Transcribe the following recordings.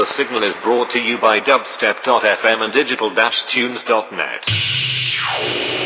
The signal is brought to you by dubstep.fm and digital-tunes.net.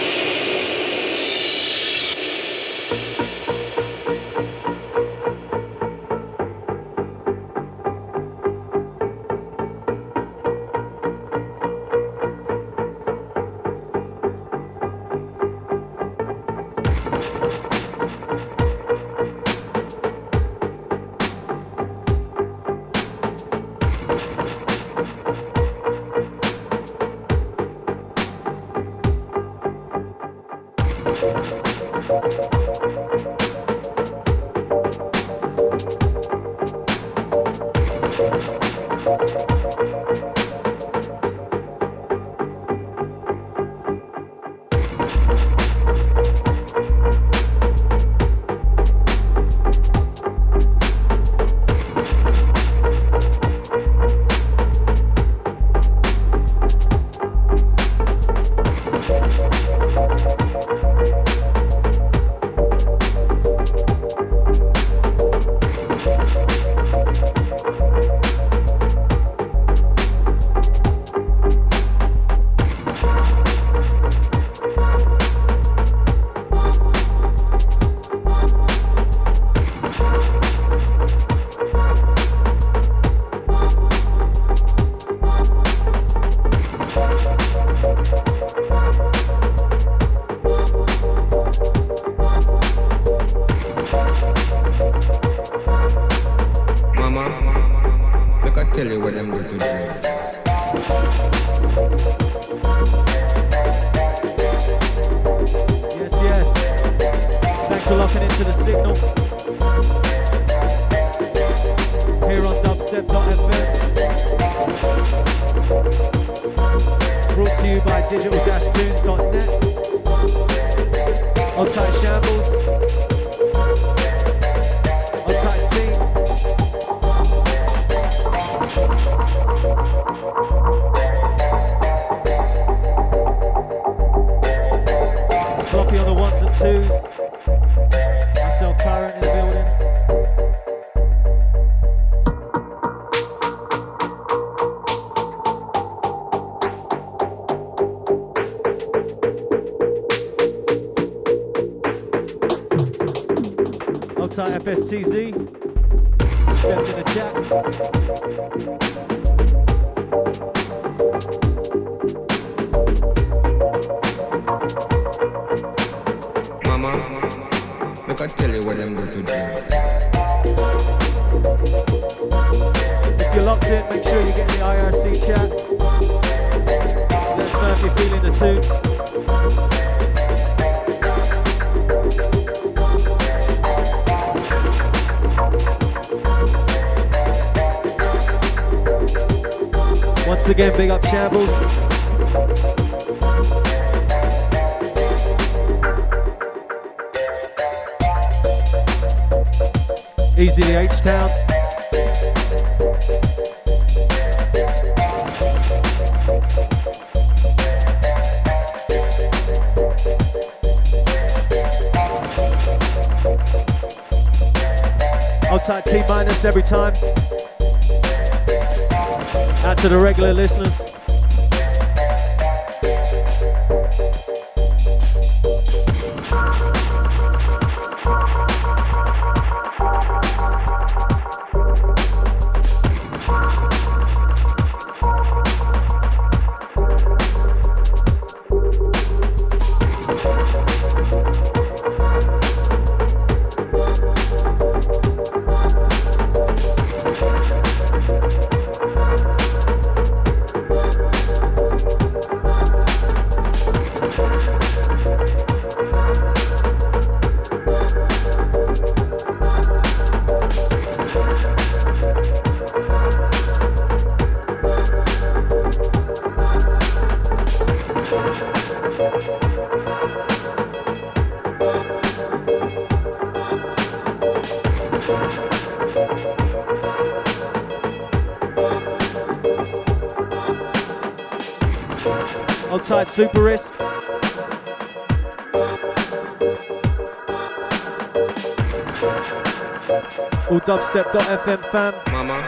dubstep.fm fam. Mama,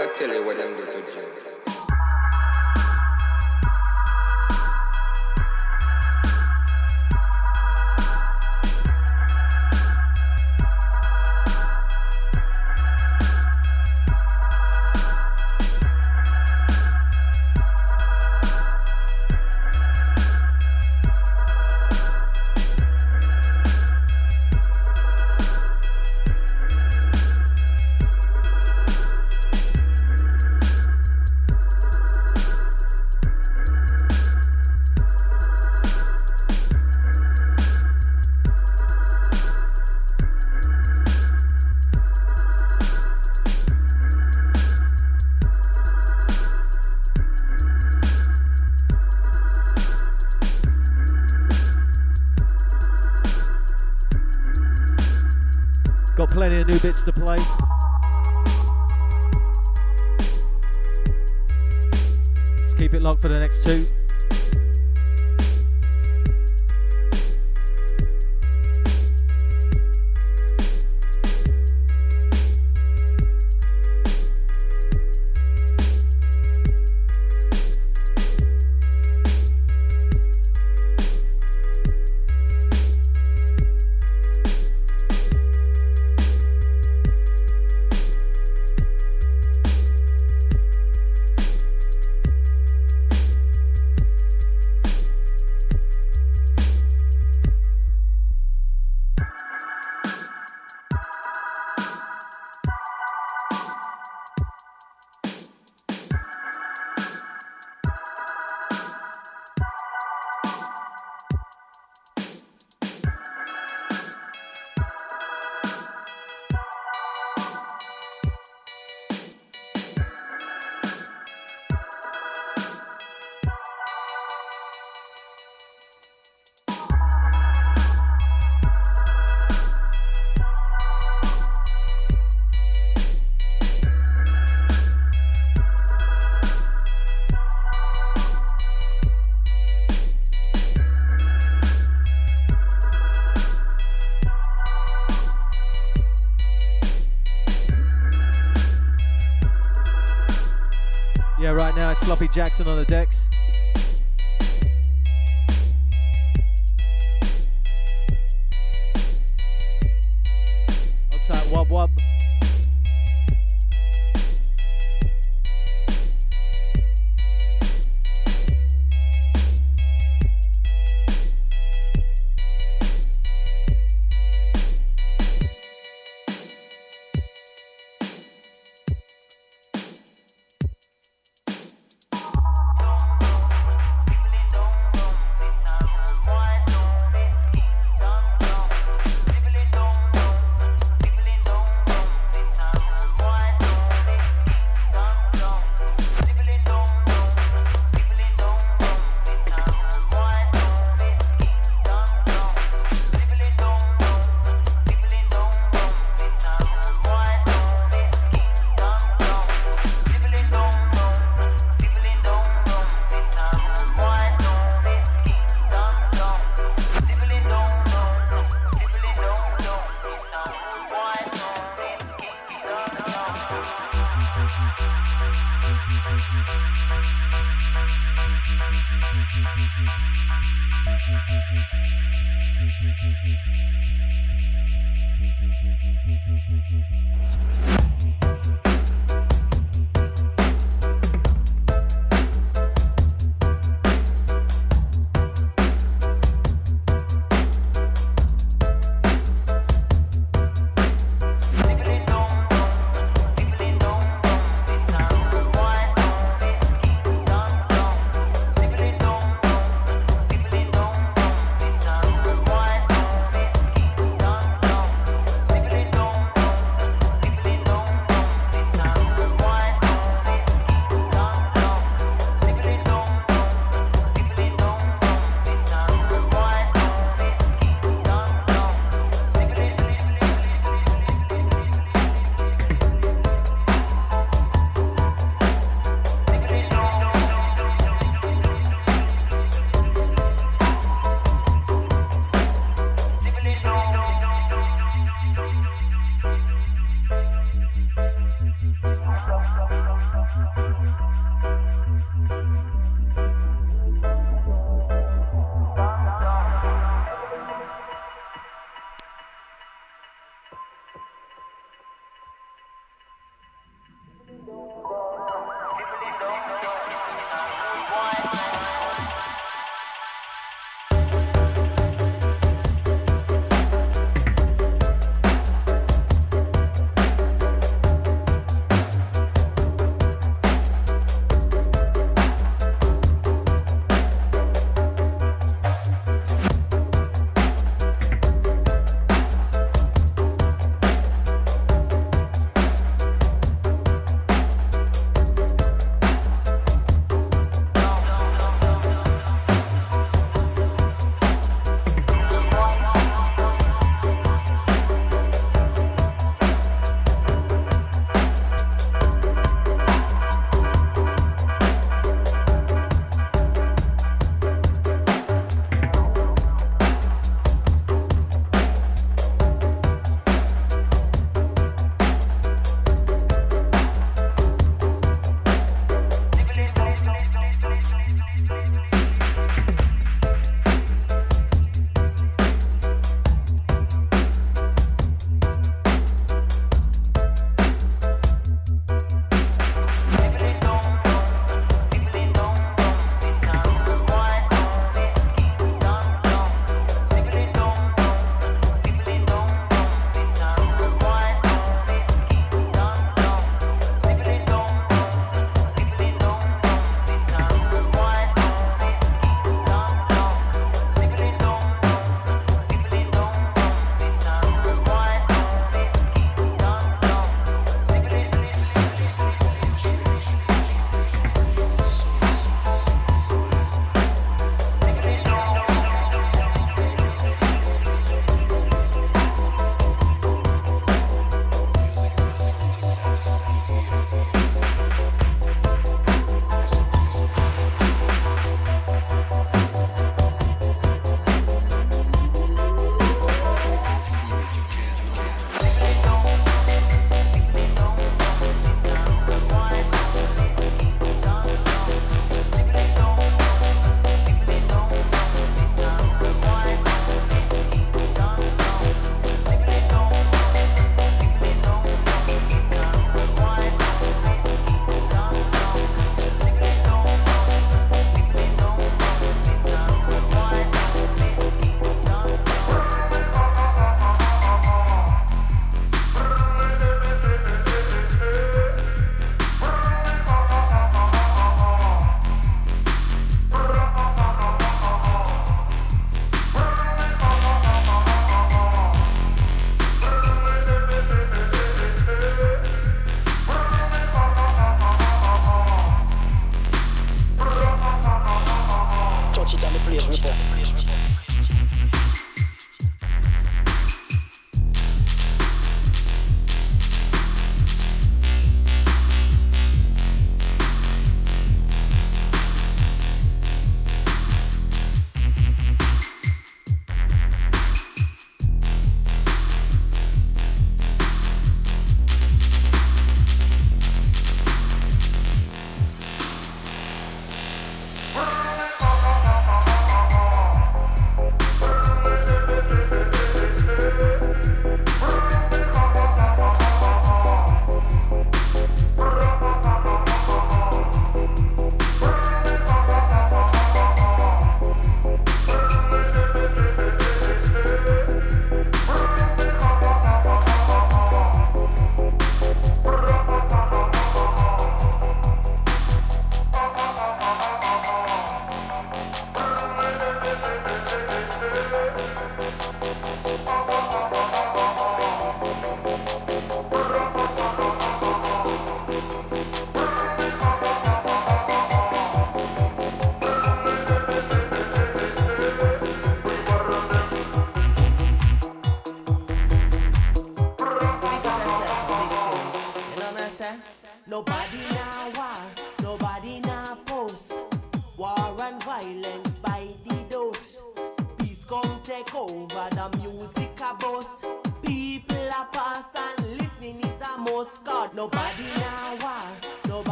I tell you what them do to Joe. To play. Sloppy Jackson on the decks. Outside Wub Wub.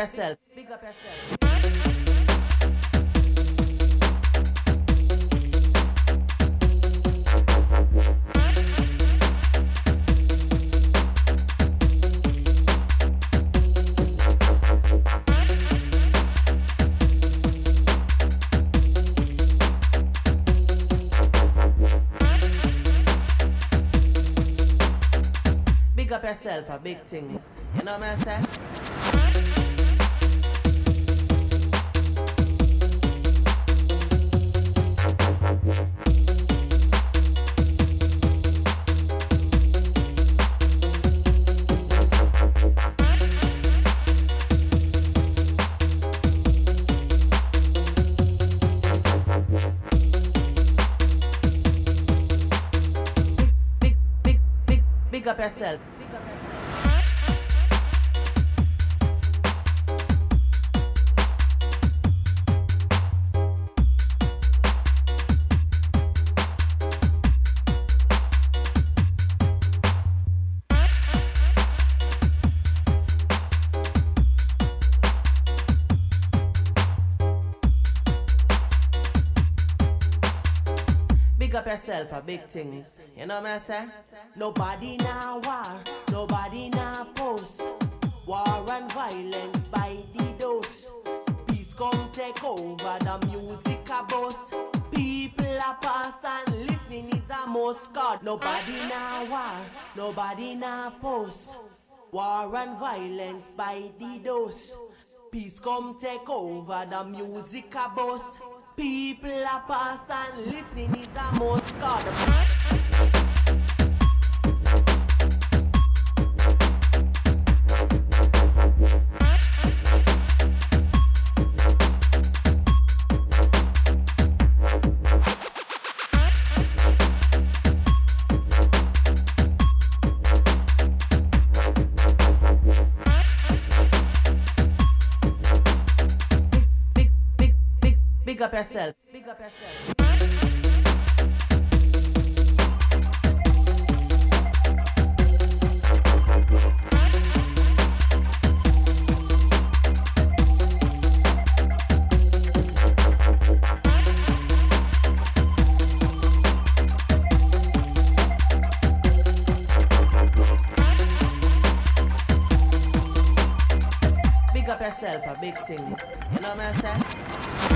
Yourself. Big up yourself. Yourself for big things. You know what I'm saying? Yourself. Big up yourself. Big up yourself for big things. You know what I'm saying? Nobody now war, nobody now post. War and violence by the dose. Peace come take over the music a bust. People a pass and listening is a must. God, nobody now war, nobody now post. War and violence by the dose. Peace come take over the music a bust. People a pass and listening is a must. God. Big, big up yourself. Big up yourself. Big up yourself for big things. You know what I'm saying?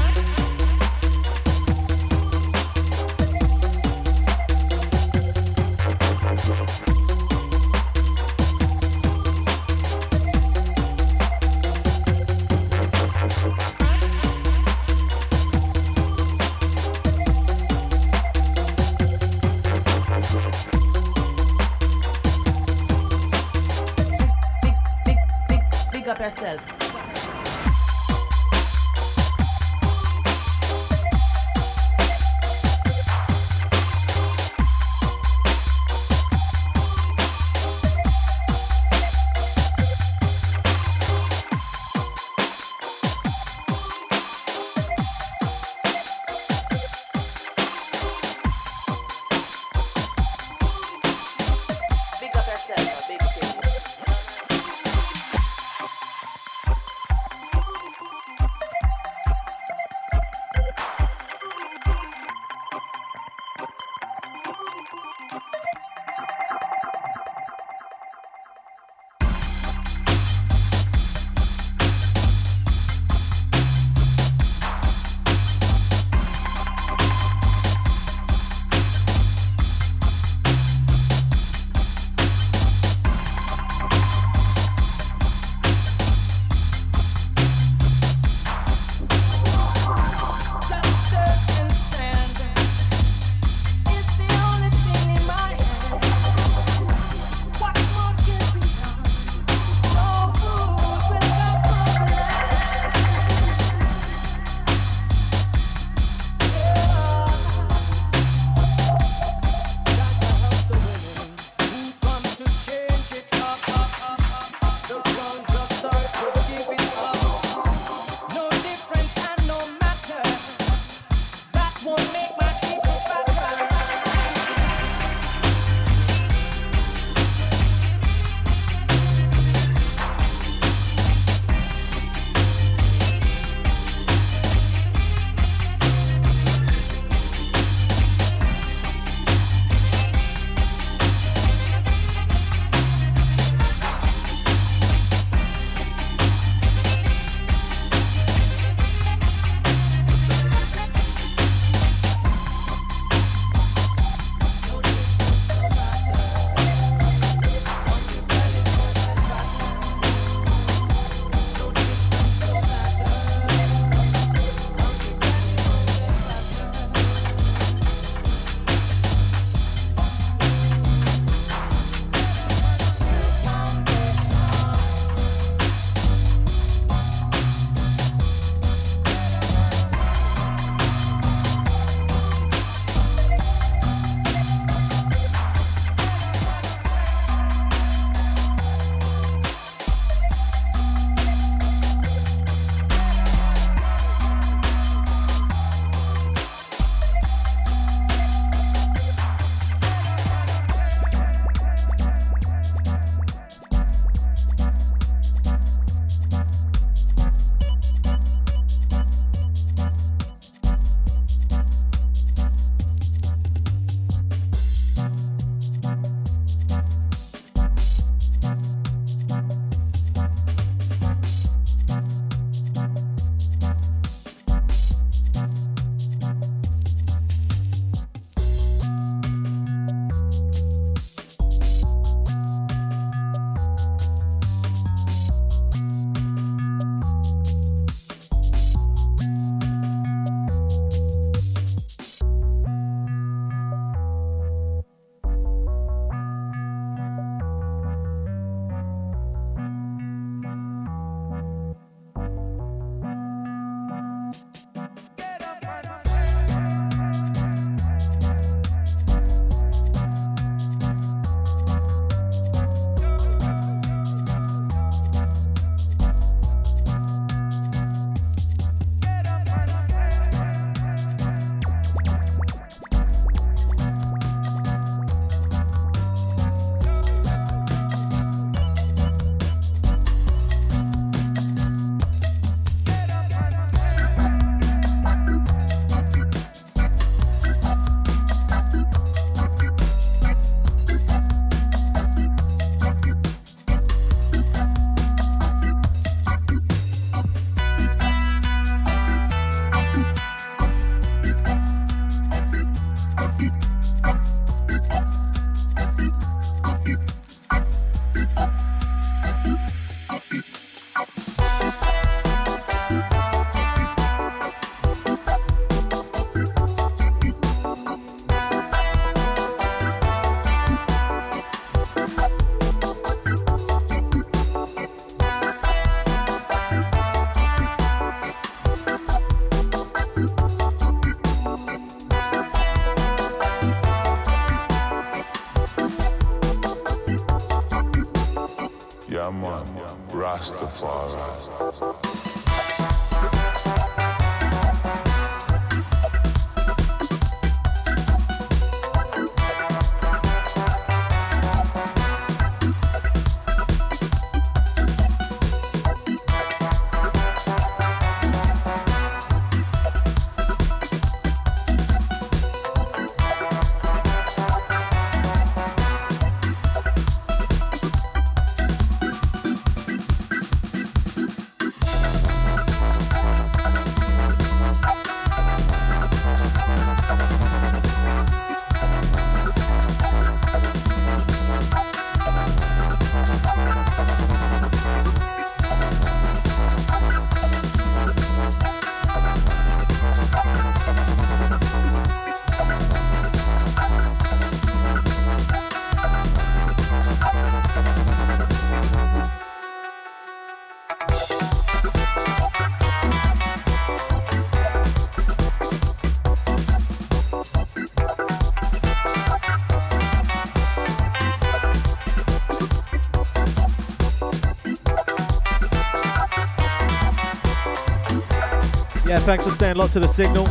Thanks for staying locked to the signal.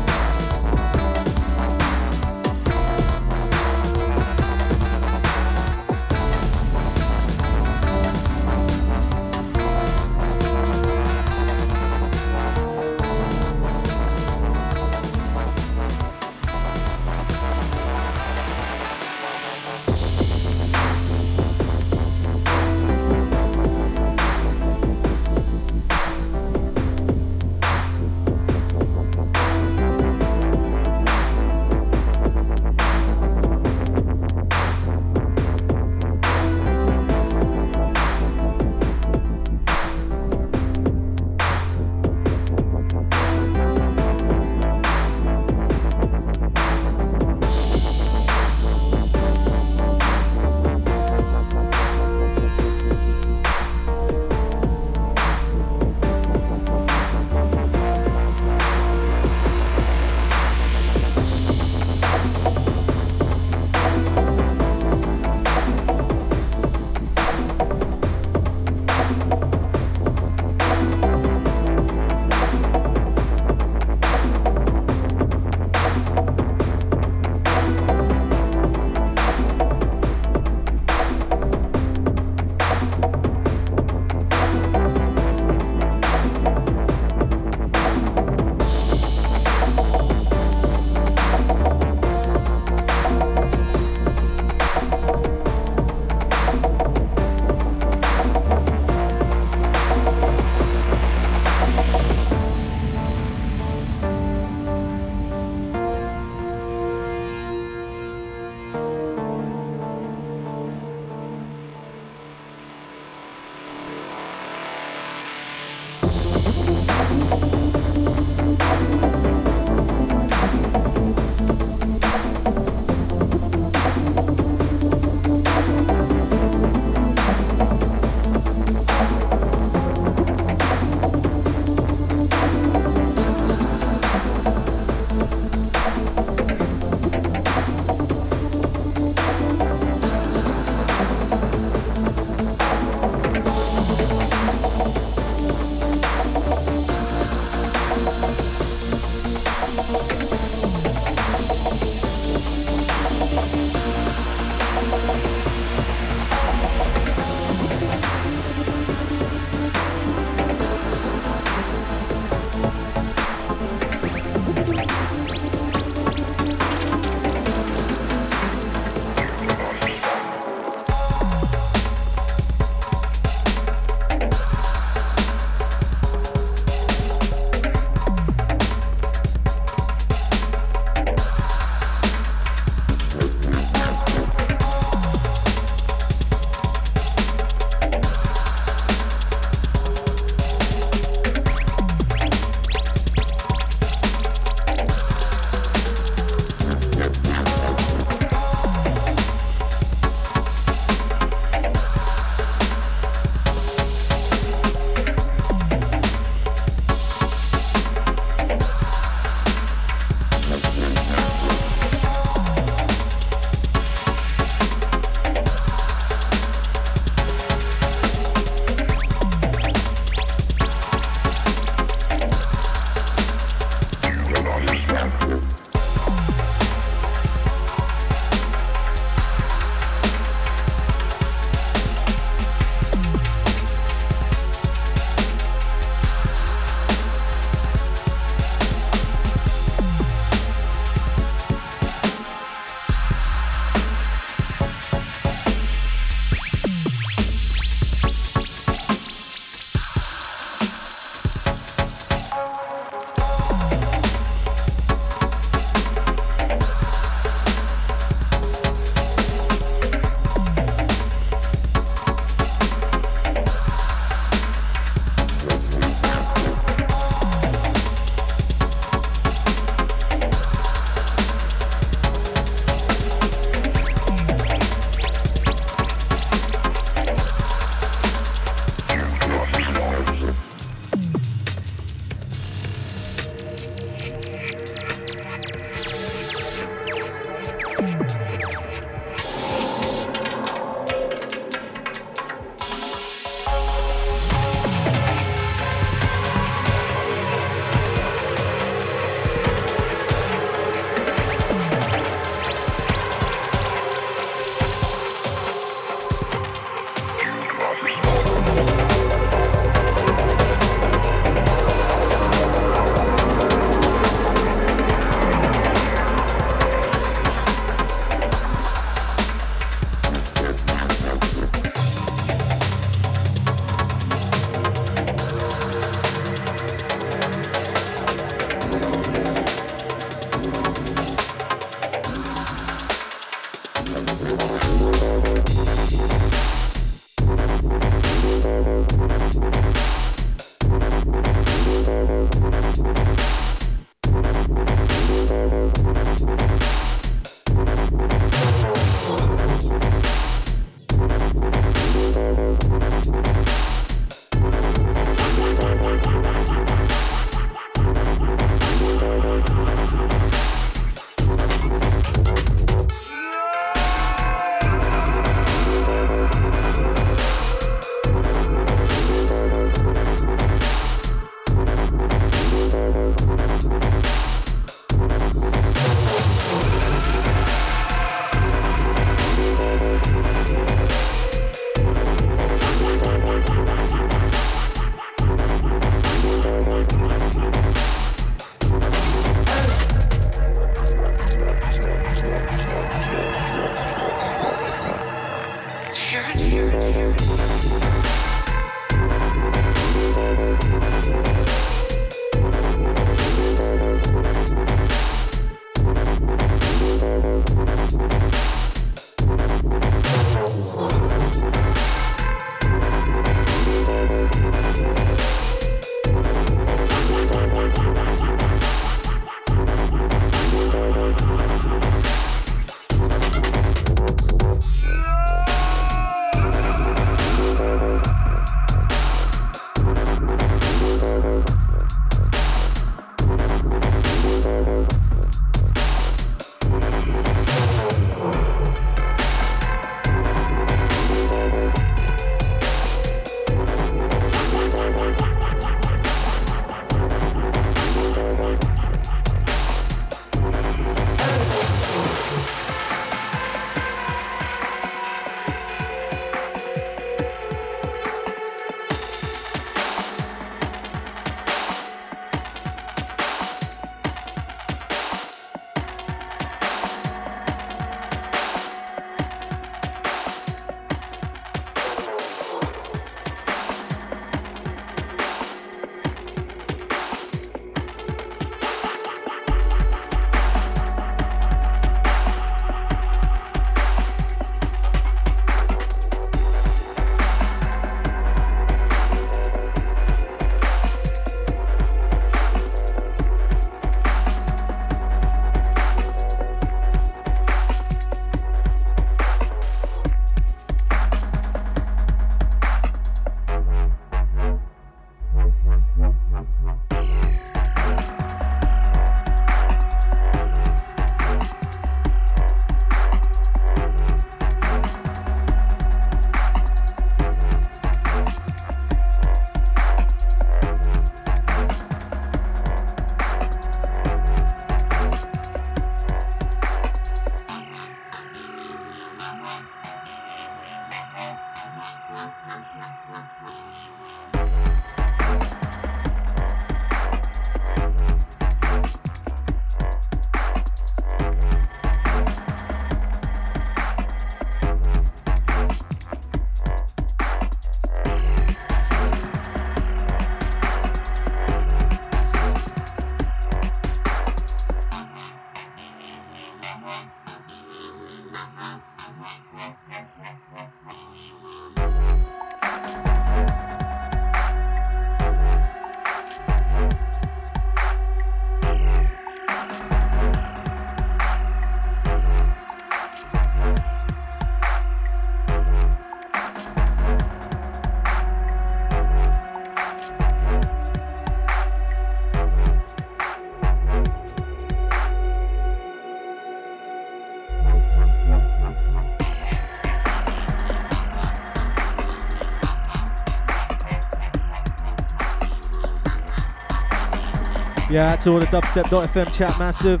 Yeah, to all the dubstep.fm chat massive.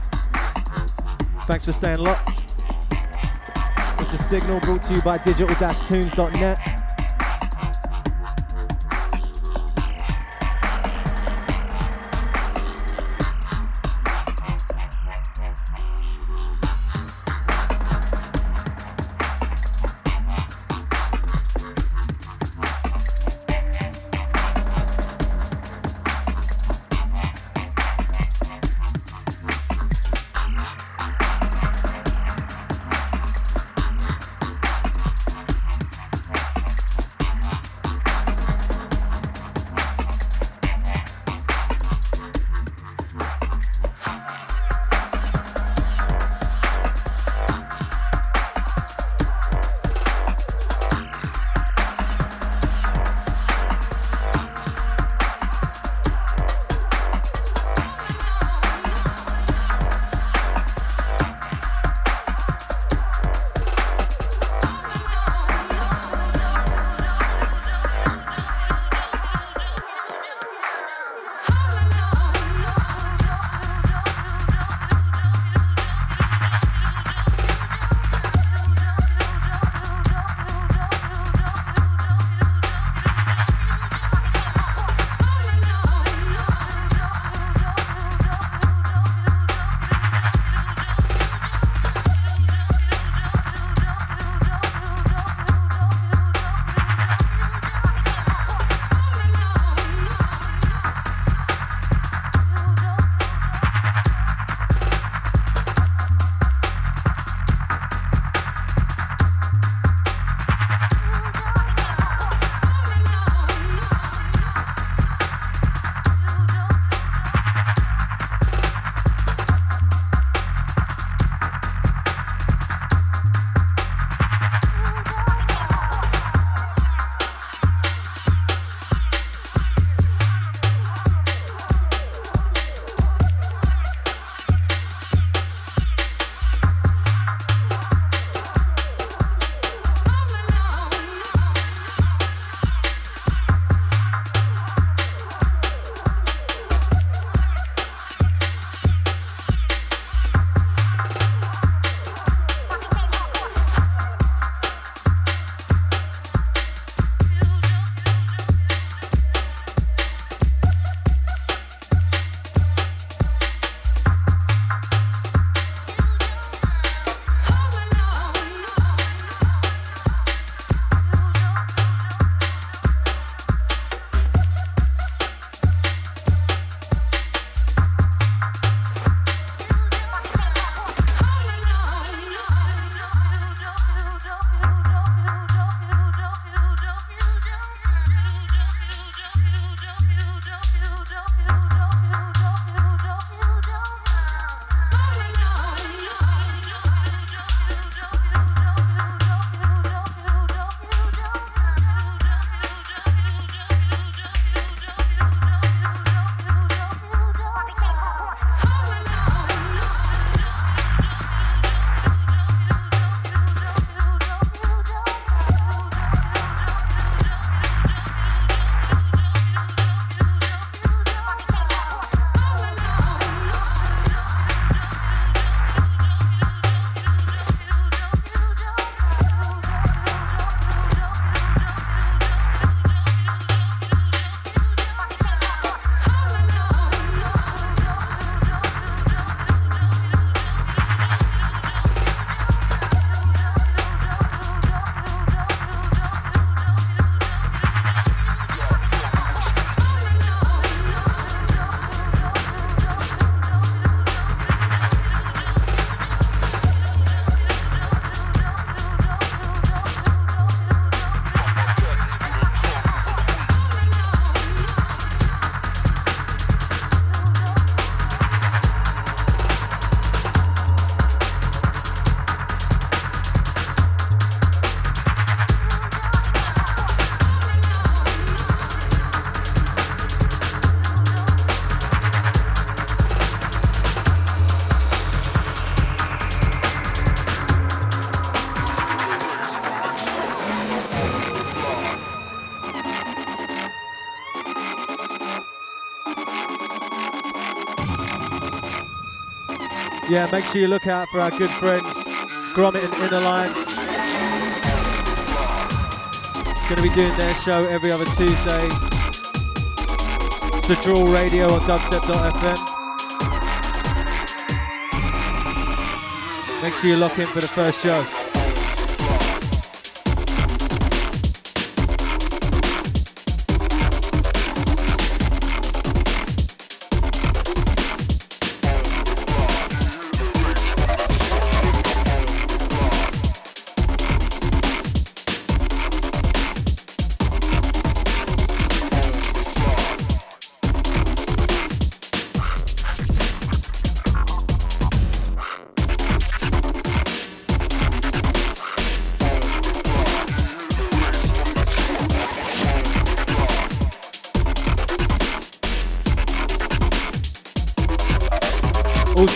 Thanks for staying locked. It's the signal brought to you by digital-tunes.net. Yeah, make sure you look out for our good friends Gromit and Innerline. Gonna be doing their show every other Tuesday. It's a Draw Radio on dubstep.fm. Make sure you lock in for the first show.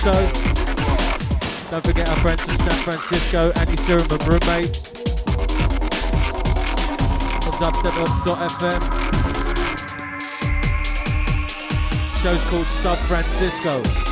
Also, don't forget our friends from San Francisco, Andy Serum and roommate from dubstep.fm. Show's called Sub Francisco.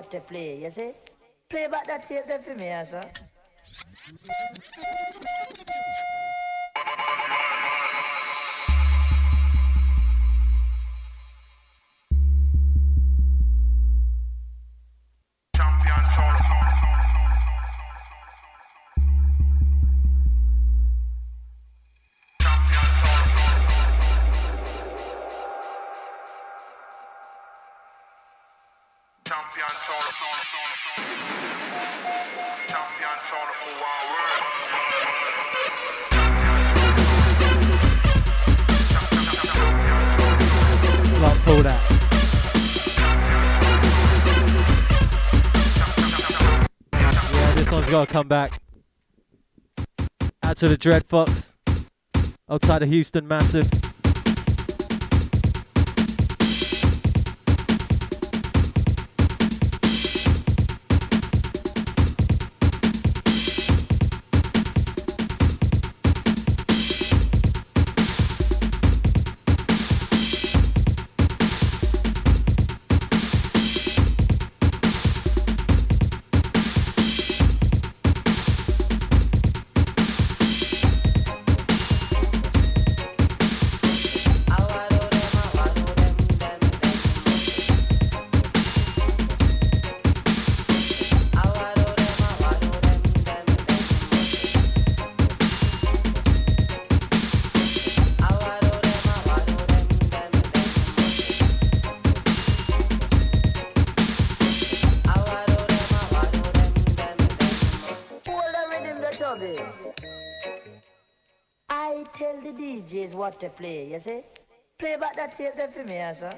What to play, you see? Play back that tape there for me, sir. Come back. Out to the Dread Fox. Outside of Houston, massive. To play, you see? Play back that tape there for me, sir.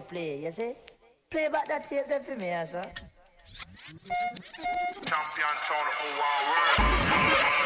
To play, you see? Play back that tape there for me, sir. Champion of world.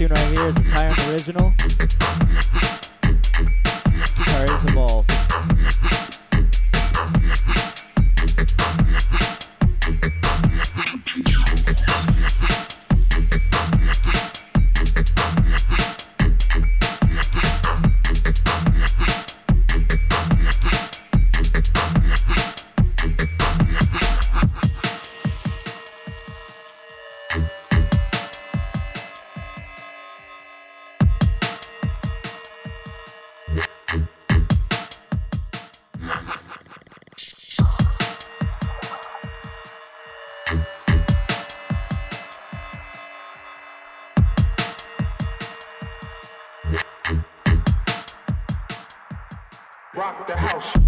Tune right here is a Tyrant original. Yo, I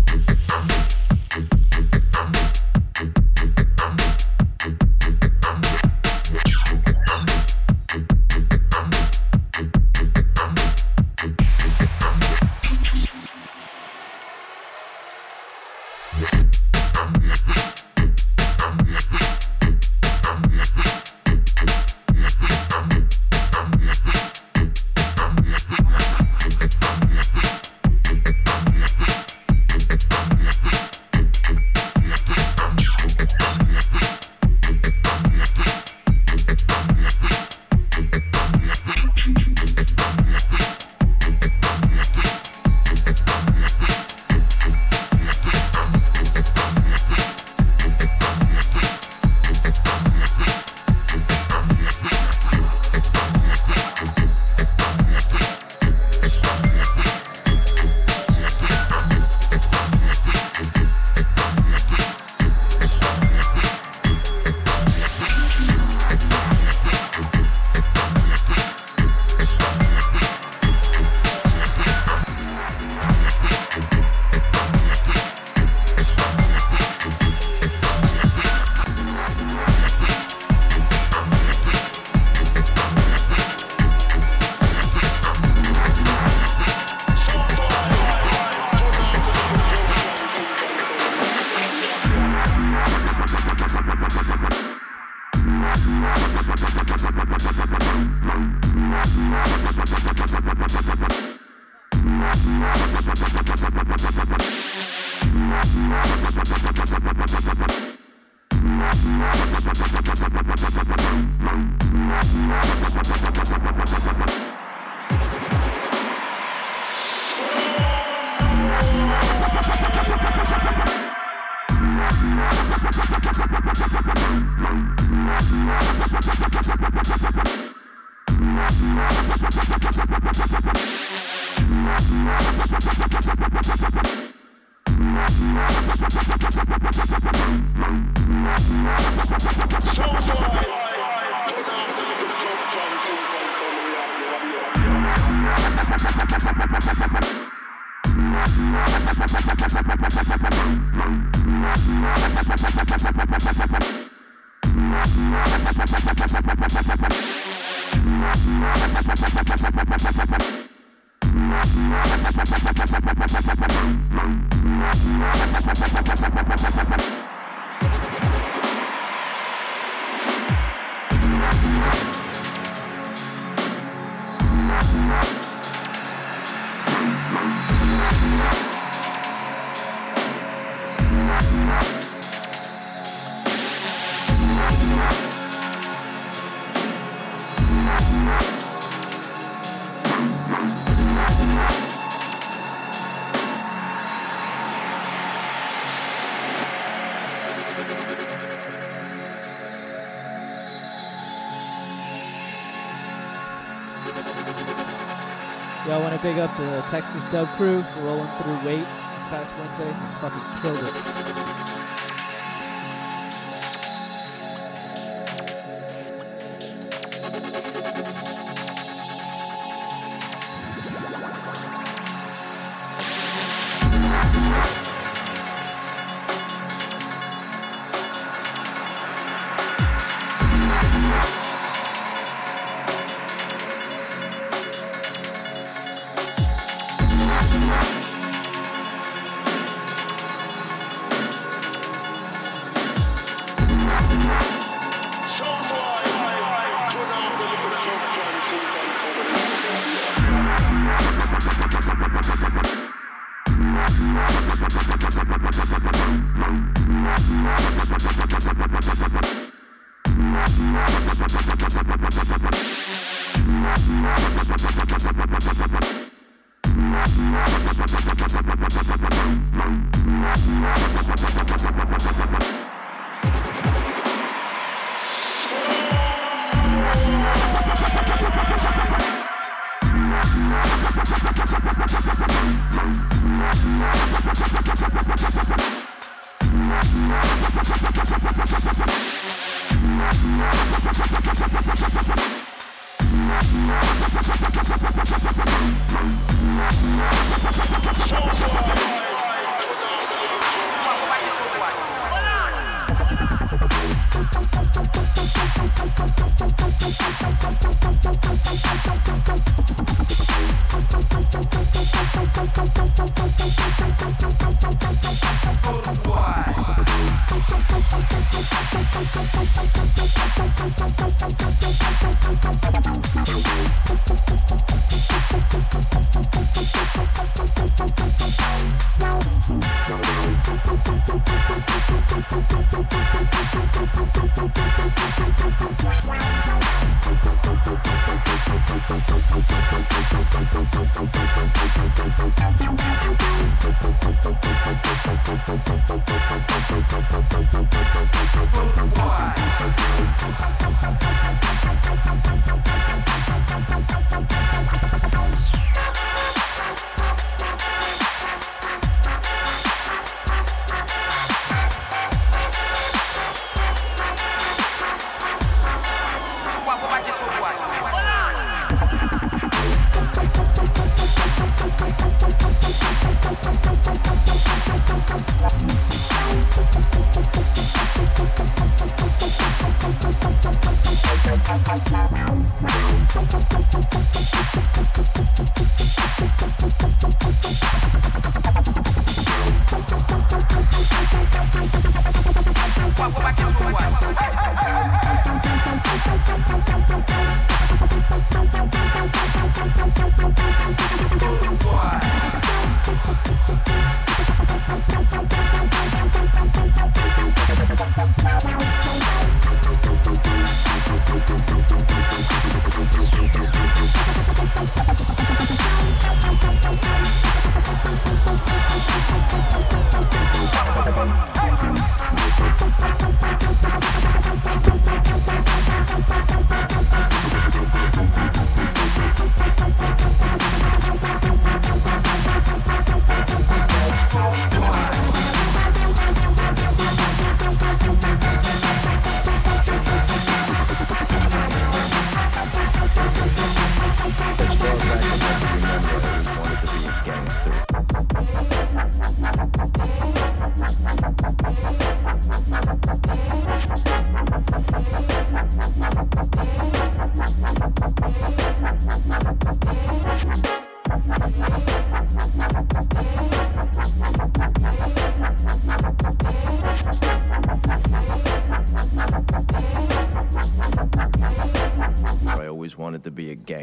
big up the Texas dub crew rolling through weight this past Wednesday. Fucking killed it.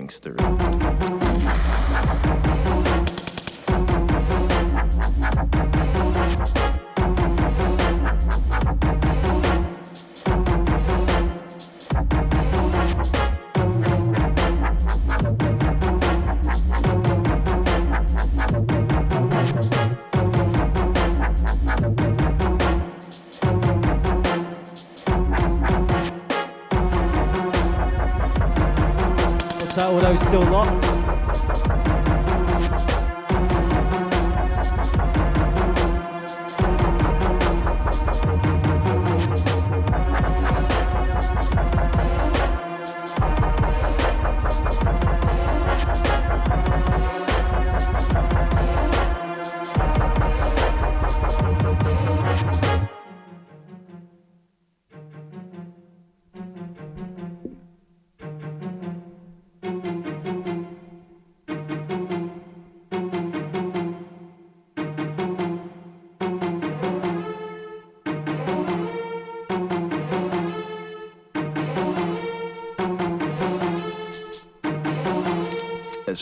All still locked.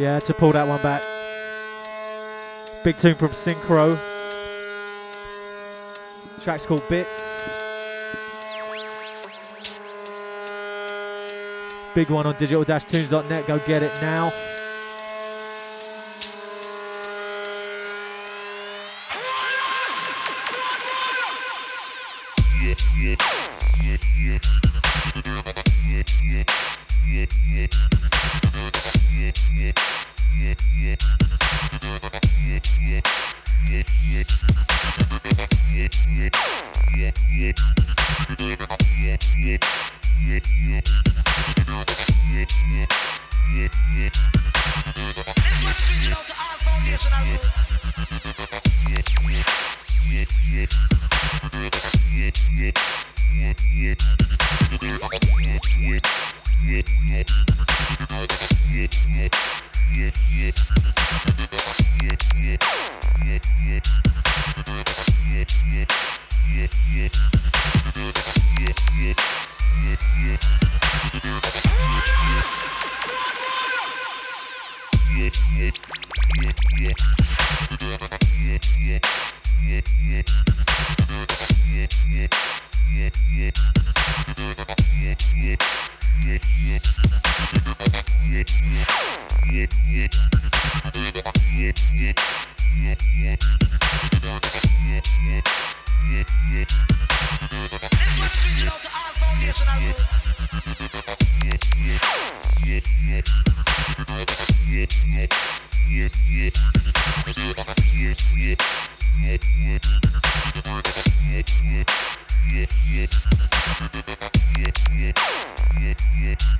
Yeah, to pull that one back. Big tune from Synchro. Track's called Bits. Big one on digital-tunes.net. Go get it now. Yeah. Yeah. Yeah yeah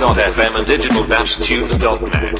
Dot FM and digital dance tunes dot net.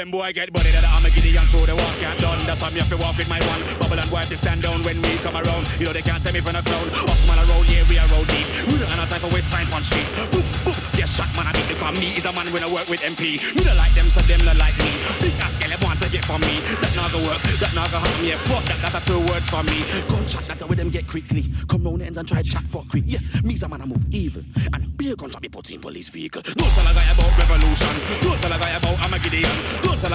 Them boy get body that I'm a giddy Gideon through the walk can't done. That's why me have to walk with my one. Bubble and wipe to stand down when we come around. You know they can't tell me from a clown. Off man a road, yeah, we are road deep. We don't have time for waste time on street. Boop, boop. Yeah, shot man, I beat the come. Me is a man when I work with MP. Me don't like them, so them not like me. Big ass girl, want to get from me. That not gonna work, that not gonna happen. Yeah, fuck that, that's a two words for me. Come chat that with them get quickly. Come round the ends and try chat for quick. Yeah, me's a man, I move evil. And beer gunshot be put in police vehicle. Don't tell a guy about revolution. Don't tell a guy about I'm a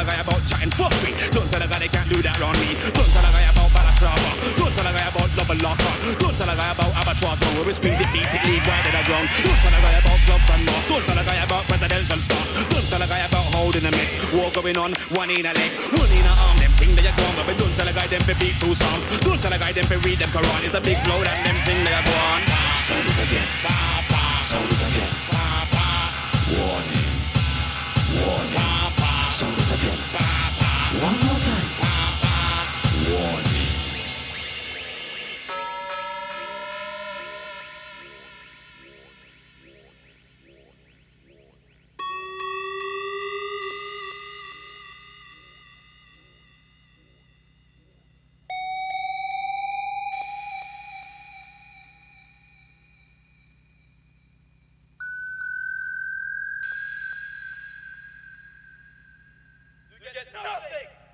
a guy about chatting fuck me. Don't tell a guy they can't do that around me. Don't tell a guy about Balaklava. Don't tell a guy about double locker. Don't tell a guy about abattoir where we squeeze it, beat it, league wide in the ground. Don't tell a guy about gloves and more. Don't tell a guy about presidential stars. Don't tell a guy about holding a mix. War going on, one in a leg, one in a arm. Them thing that you're going but don't tell a guy them for beat two songs. Don't tell a guy them for read them Quran. It's the big flow that them thing they are going. Sound it again. Sound it again. Warning. Warning.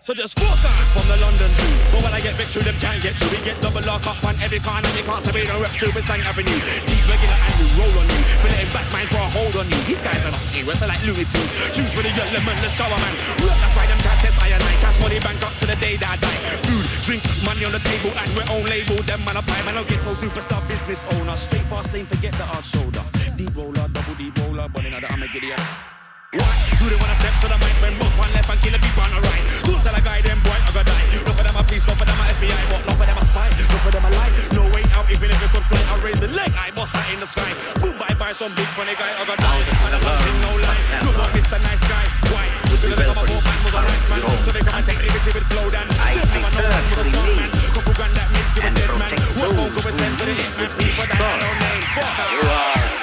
So just fuck on from the London Zoo. But when I get victory, them can't get through. We get double lock up on every corner. You can't say we don't rep through with Sang Avenue. Deep regular and we roll on you. Feeling back mind for a hold on you. These guys are not serious, they're like Looney Tunes. Choose for the yellow man, the shower man. Look, that's why them can't test iron night. Cash money bank up to the day that I die. Food, drink, money on the table, and we're own label. Them man apply, man, I'll get to superstar business owner. Straight fast lane, forget the hard shoulder. Deep roller, double deep roller, but another I'm a giddy up. Do they wanna step to the mic when both one left and kill the people on the right? Don't tell a guy them boy I gotta die. No for them a police, no for them a FBI, but no for them a spy, no for them a lie. No way out, even if it could fly, I'll raise the leg. I bust that in the sky. Boom, bye bye, some big funny guy I gotta die. And I'm something no lie. No more Mr. Nice Guy. Why? Would be well for you. Was a nice man. So they come and take liberty with flow then. I prefer to remain Couple grand that makes you a dead man. What won't go send to the hitman? People that have no name.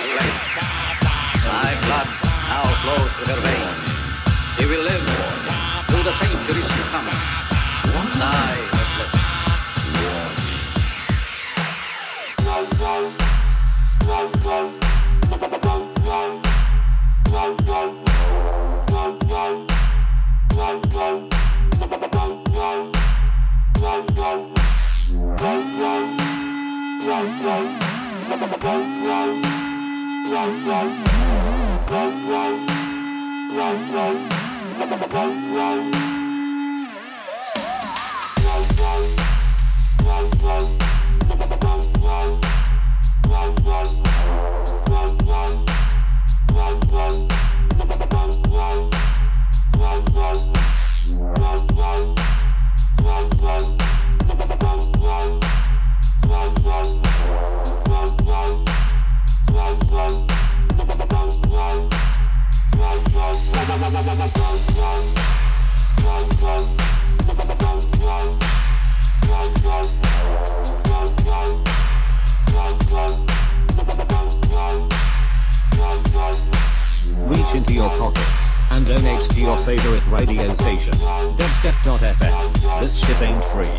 You are my blood now flows through her veins. She will live through the centuries to come. And I have lived. Reach into your pockets and donate to your favorite radio station. Dubstep.fm. This shit free.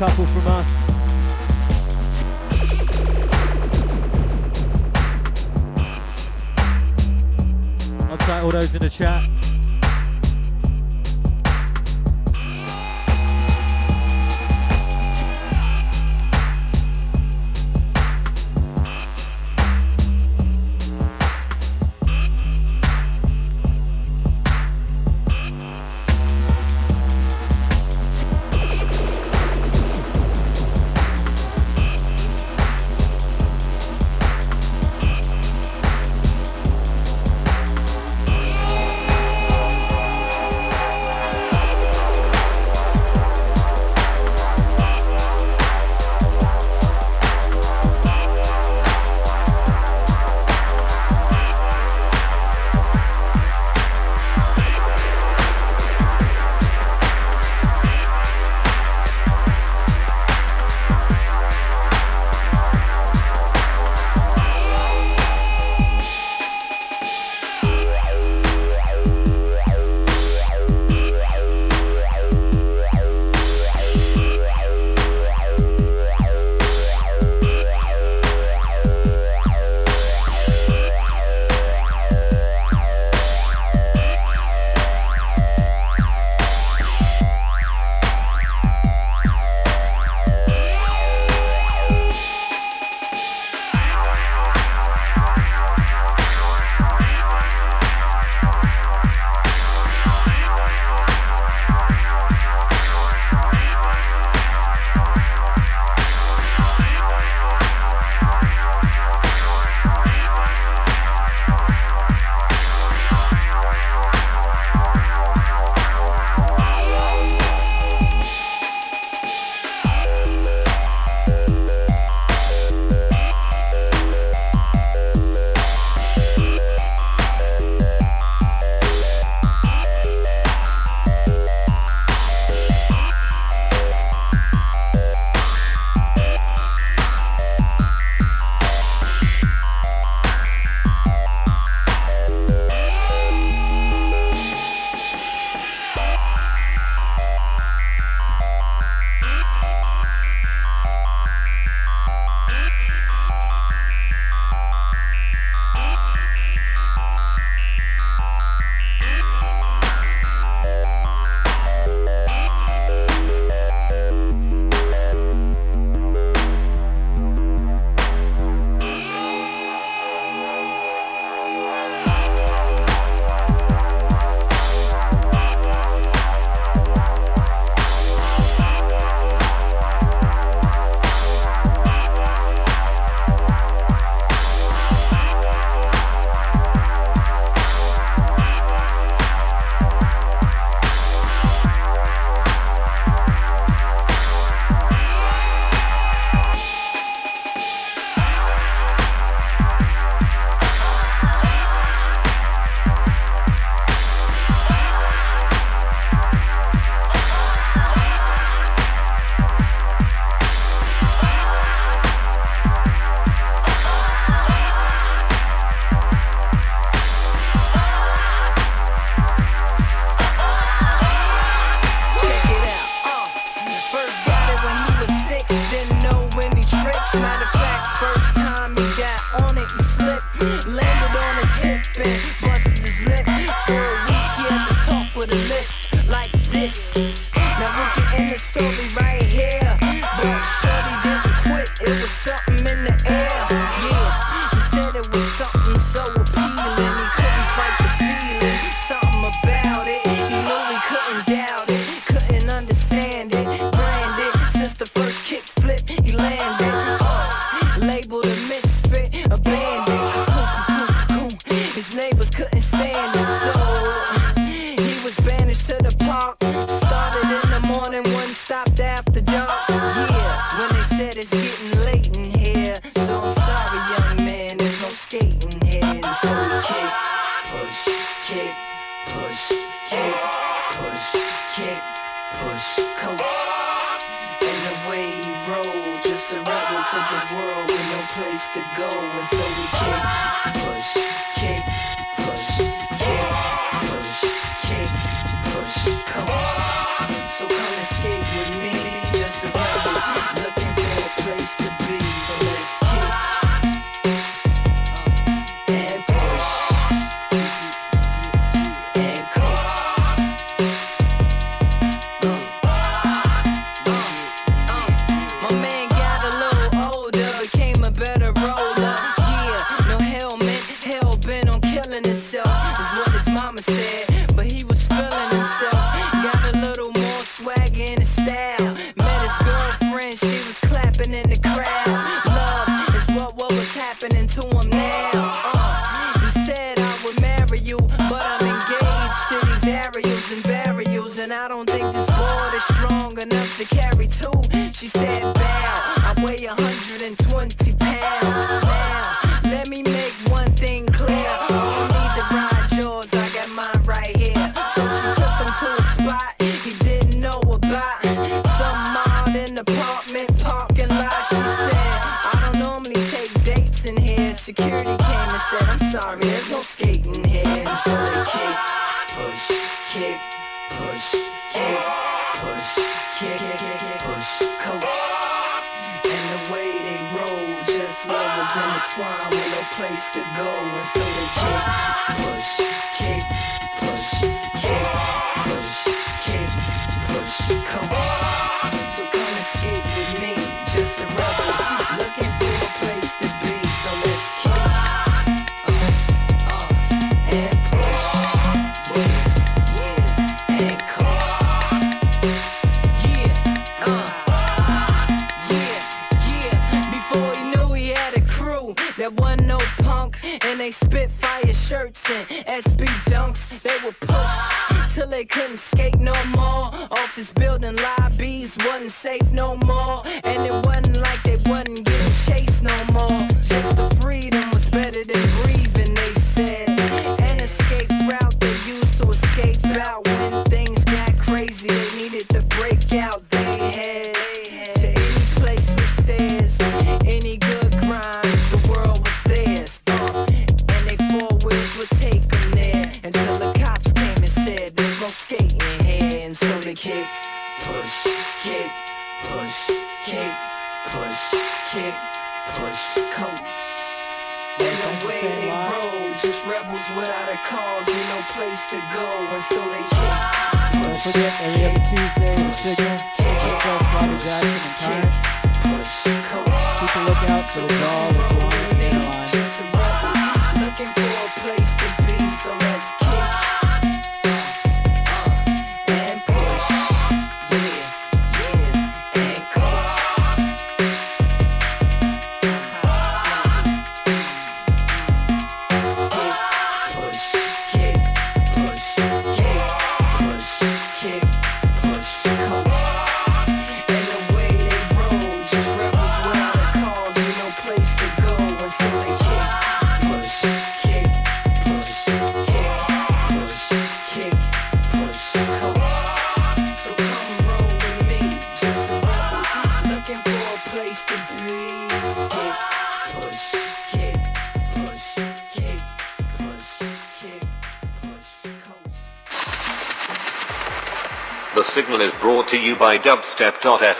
last couple from us. I'll take all those in the chat.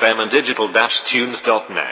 Dubstep.fm and digital-tunes.net.